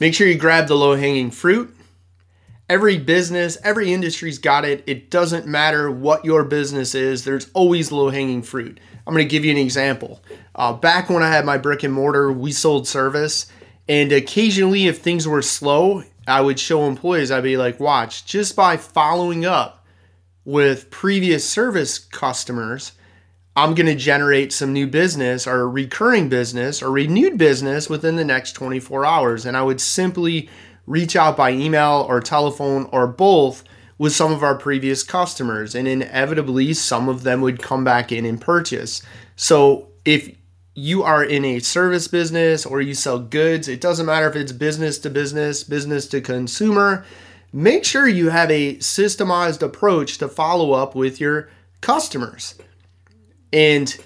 Make sure you grab the low hanging fruit. Every business, every industry's got it. It doesn't matter what your business is, there's always low hanging fruit. I'm going to give you an example. Uh, back when I had my brick and mortar, we sold service. And occasionally, if things were slow, I would show employees, I'd be like, watch, just by following up with previous service customers, I'm going to generate some new business or recurring business or renewed business within the next 24 hours. And I would simply reach out by email or telephone or both with some of our previous customers. And inevitably, some of them would come back in and purchase. So if you are in a service business or you sell goods, it doesn't matter if it's business to business, business to consumer, make sure you have a systemized approach to follow up with your customers and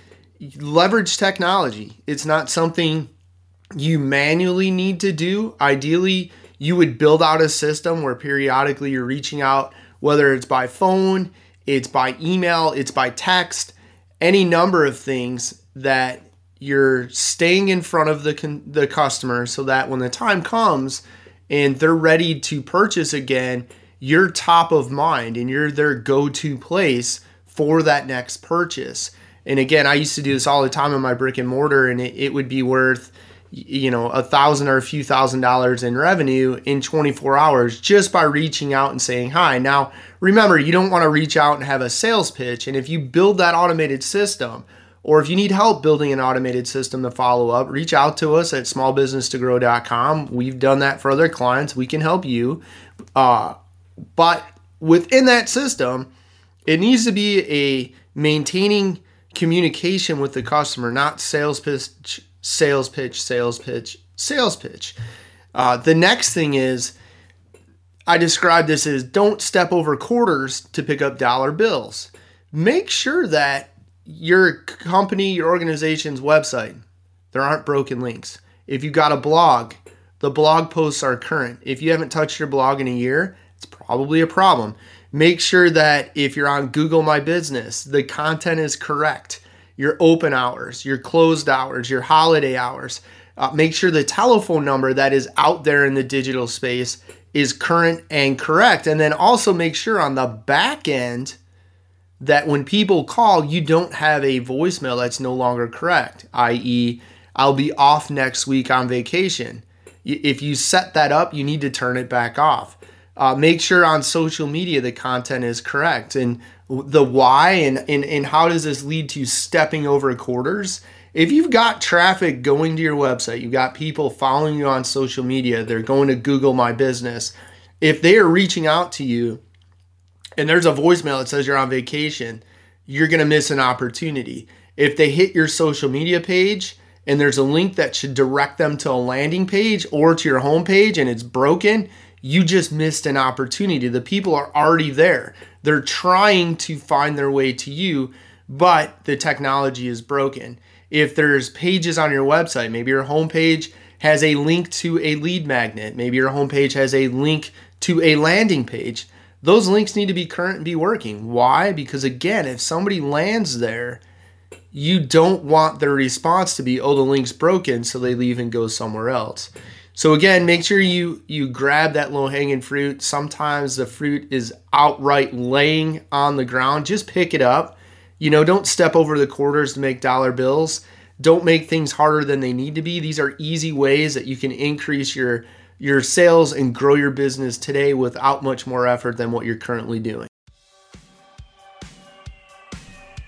leverage technology. It's not something you manually need to do. Ideally, you would build out a system where periodically you're reaching out, whether it's by phone, it's by email, it's by text, any number of things that you're staying in front of the the customer so that when the time comes and they're ready to purchase again, you're top of mind and you're their go-to place for that next purchase. And again, I used to do this all the time in my brick and mortar, and it, it would be worth you know a thousand or a few thousand dollars in revenue in 24 hours just by reaching out and saying hi now remember you don't want to reach out and have a sales pitch and if you build that automated system or if you need help building an automated system to follow up, reach out to us at smallbusinesstogrow.com. We've done that for other clients. We can help you. Uh, but within that system, it needs to be a maintaining communication with the customer, not sales pitch, sales pitch, sales pitch, sales pitch. Uh, the next thing is, I describe this as don't step over quarters to pick up dollar bills. Make sure that your company, your organization's website, there aren't broken links. If you've got a blog, the blog posts are current. If you haven't touched your blog in a year, it's probably a problem. Make sure that if you're on Google My Business, the content is correct. Your open hours, your closed hours, your holiday hours. Uh, make sure the telephone number that is out there in the digital space is current and correct. And then also make sure on the back end, that when people call, you don't have a voicemail that's no longer correct, i.e., I'll be off next week on vacation. If you set that up, you need to turn it back off. Uh, make sure on social media the content is correct and the why and, and, and how does this lead to stepping over quarters. If you've got traffic going to your website, you've got people following you on social media, they're going to Google My Business. If they are reaching out to you and there's a voicemail that says you're on vacation, you're going to miss an opportunity. If they hit your social media page and there's a link that should direct them to a landing page or to your homepage and it's broken, you just missed an opportunity. The people are already there. They're trying to find their way to you, but the technology is broken. If there's pages on your website, maybe your homepage has a link to a lead magnet, maybe your homepage has a link to a landing page those links need to be current and be working. Why? Because again, if somebody lands there, you don't want their response to be, "Oh, the link's broken," so they leave and go somewhere else. So again, make sure you you grab that low hanging fruit. Sometimes the fruit is outright laying on the ground. Just pick it up. You know, don't step over the quarters to make dollar bills. Don't make things harder than they need to be. These are easy ways that you can increase your your sales and grow your business today without much more effort than what you're currently doing.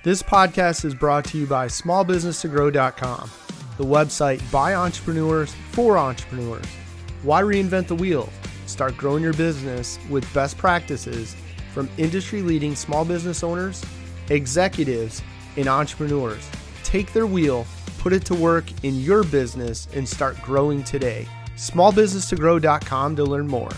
This podcast is brought to you by smallbusinesstogrow.com, the website by entrepreneurs for entrepreneurs. Why reinvent the wheel? Start growing your business with best practices from industry leading small business owners, executives, and entrepreneurs. Take their wheel, put it to work in your business, and start growing today smallbusinesstogrow.com to learn more.